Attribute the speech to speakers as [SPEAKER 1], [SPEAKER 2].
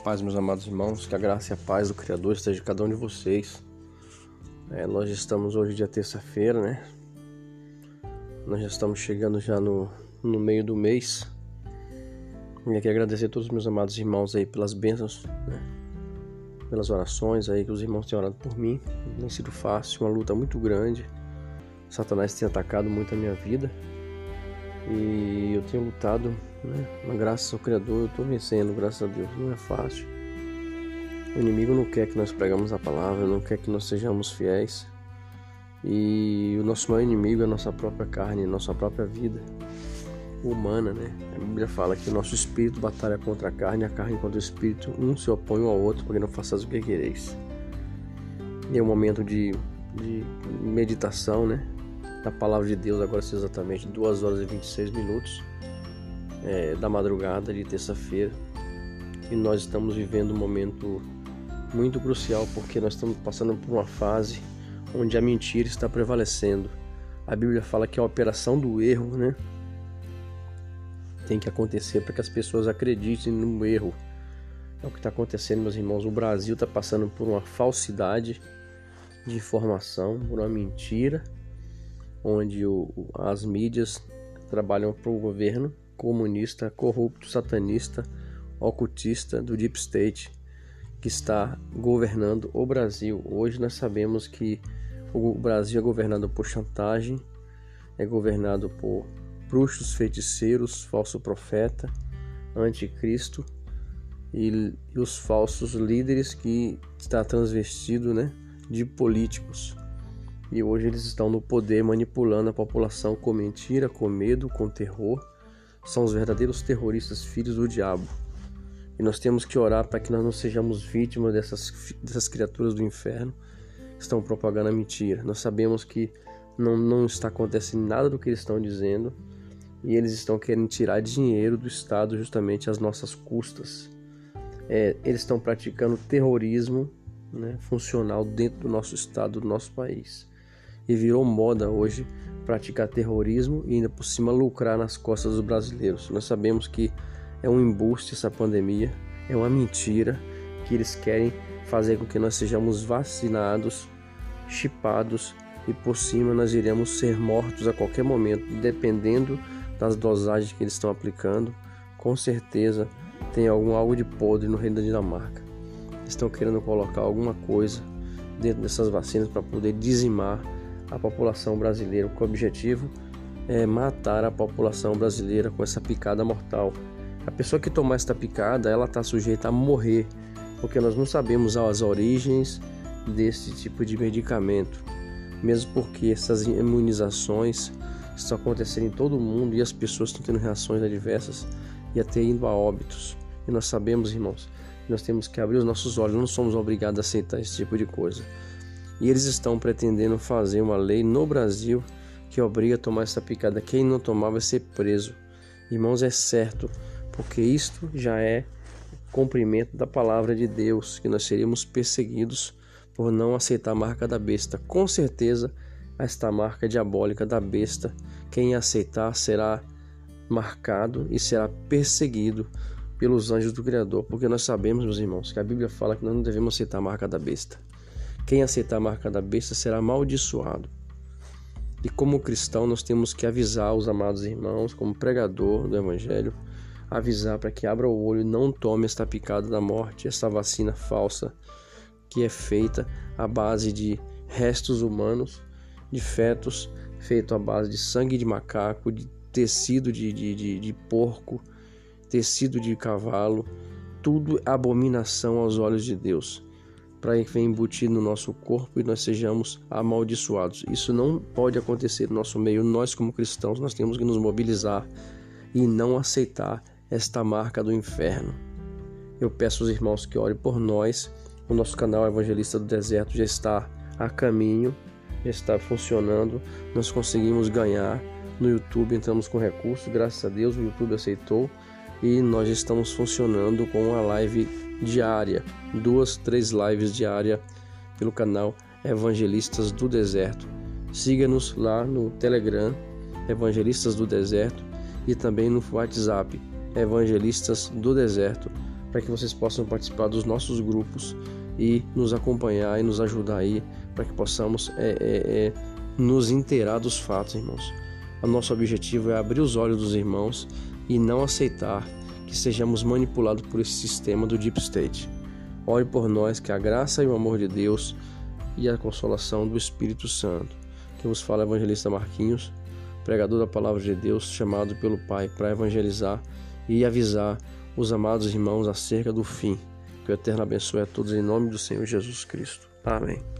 [SPEAKER 1] paz, meus amados irmãos, que a graça e a paz do Criador esteja de cada um de vocês. É, nós estamos hoje, dia terça-feira, né? Nós já estamos chegando já no, no meio do mês. E aqui agradecer a todos os meus amados irmãos aí pelas bênçãos, né? pelas orações aí que os irmãos têm orado por mim. Não tem sido fácil, uma luta muito grande. Satanás tem atacado muito a minha vida. E eu tenho lutado, né? Mas graças ao Criador eu estou vencendo, graças a Deus. Não é fácil. O inimigo não quer que nós pregamos a palavra, não quer que nós sejamos fiéis. E o nosso maior inimigo é a nossa própria carne, a nossa própria vida humana, né? A Bíblia fala que o nosso espírito batalha contra a carne, a carne contra o espírito, um se opõe ao outro, porque não façais o que quereis. E é um momento de, de meditação, né? da palavra de Deus, agora são exatamente 2 horas e 26 minutos é, da madrugada de terça-feira. E nós estamos vivendo um momento muito crucial porque nós estamos passando por uma fase onde a mentira está prevalecendo. A Bíblia fala que a operação do erro, né, tem que acontecer para que as pessoas acreditem no erro. É o que está acontecendo, meus irmãos. O Brasil está passando por uma falsidade de informação, por uma mentira onde o, as mídias trabalham para o governo comunista, corrupto, satanista, ocultista do Deep State que está governando o Brasil. Hoje nós sabemos que o Brasil é governado por chantagem, é governado por bruxos, feiticeiros, falso profeta, anticristo e, e os falsos líderes que está transvestido, né, de políticos. E hoje eles estão no poder manipulando a população com mentira, com medo, com terror. São os verdadeiros terroristas, filhos do diabo. E nós temos que orar para que nós não sejamos vítimas dessas, dessas criaturas do inferno que estão propagando a mentira. Nós sabemos que não, não está acontecendo nada do que eles estão dizendo e eles estão querendo tirar dinheiro do Estado justamente às nossas custas. É, eles estão praticando terrorismo né, funcional dentro do nosso Estado, do nosso país e virou moda hoje praticar terrorismo e ainda por cima lucrar nas costas dos brasileiros. Nós sabemos que é um embuste essa pandemia, é uma mentira que eles querem fazer com que nós sejamos vacinados, chipados e por cima nós iremos ser mortos a qualquer momento, dependendo das dosagens que eles estão aplicando. Com certeza tem algum algo de podre no reino da Dinamarca. Estão querendo colocar alguma coisa dentro dessas vacinas para poder dizimar a população brasileira, com o objetivo é matar a população brasileira com essa picada mortal. A pessoa que tomar esta picada, ela está sujeita a morrer, porque nós não sabemos as origens desse tipo de medicamento, mesmo porque essas imunizações estão acontecendo em todo o mundo e as pessoas estão tendo reações adversas e até indo a óbitos. E nós sabemos, irmãos, nós temos que abrir os nossos olhos, não somos obrigados a aceitar esse tipo de coisa. E eles estão pretendendo fazer uma lei no Brasil que obriga a tomar essa picada. Quem não tomar vai ser preso. Irmãos, é certo, porque isto já é cumprimento da palavra de Deus, que nós seríamos perseguidos por não aceitar a marca da besta. Com certeza, esta marca diabólica da besta, quem aceitar será marcado e será perseguido pelos anjos do Criador, porque nós sabemos, meus irmãos, que a Bíblia fala que nós não devemos aceitar a marca da besta. Quem aceitar a marca da besta será amaldiçoado. E como cristão, nós temos que avisar os amados irmãos, como pregador do Evangelho, avisar para que abra o olho e não tome esta picada da morte, essa vacina falsa que é feita à base de restos humanos, de fetos, feito à base de sangue de macaco, de tecido de, de, de, de porco, tecido de cavalo, tudo abominação aos olhos de Deus para que venha embutido no nosso corpo e nós sejamos amaldiçoados. Isso não pode acontecer no nosso meio. Nós, como cristãos, nós temos que nos mobilizar e não aceitar esta marca do inferno. Eu peço aos irmãos que orem por nós. O nosso canal Evangelista do Deserto já está a caminho, já está funcionando. Nós conseguimos ganhar no YouTube, entramos com recursos, graças a Deus o YouTube aceitou e nós estamos funcionando com uma live diária, duas, três lives diária pelo canal Evangelistas do Deserto. Siga-nos lá no Telegram, Evangelistas do Deserto, e também no WhatsApp, Evangelistas do Deserto, para que vocês possam participar dos nossos grupos e nos acompanhar e nos ajudar aí para que possamos é, é, é, nos inteirar dos fatos, irmãos. O nosso objetivo é abrir os olhos dos irmãos e não aceitar que sejamos manipulados por esse sistema do Deep State. Ore por nós que a graça e o amor de Deus e a consolação do Espírito Santo. Que vos fala evangelista Marquinhos, pregador da palavra de Deus, chamado pelo Pai para evangelizar e avisar os amados irmãos acerca do fim. Que o Eterno abençoe a todos em nome do Senhor Jesus Cristo. Amém.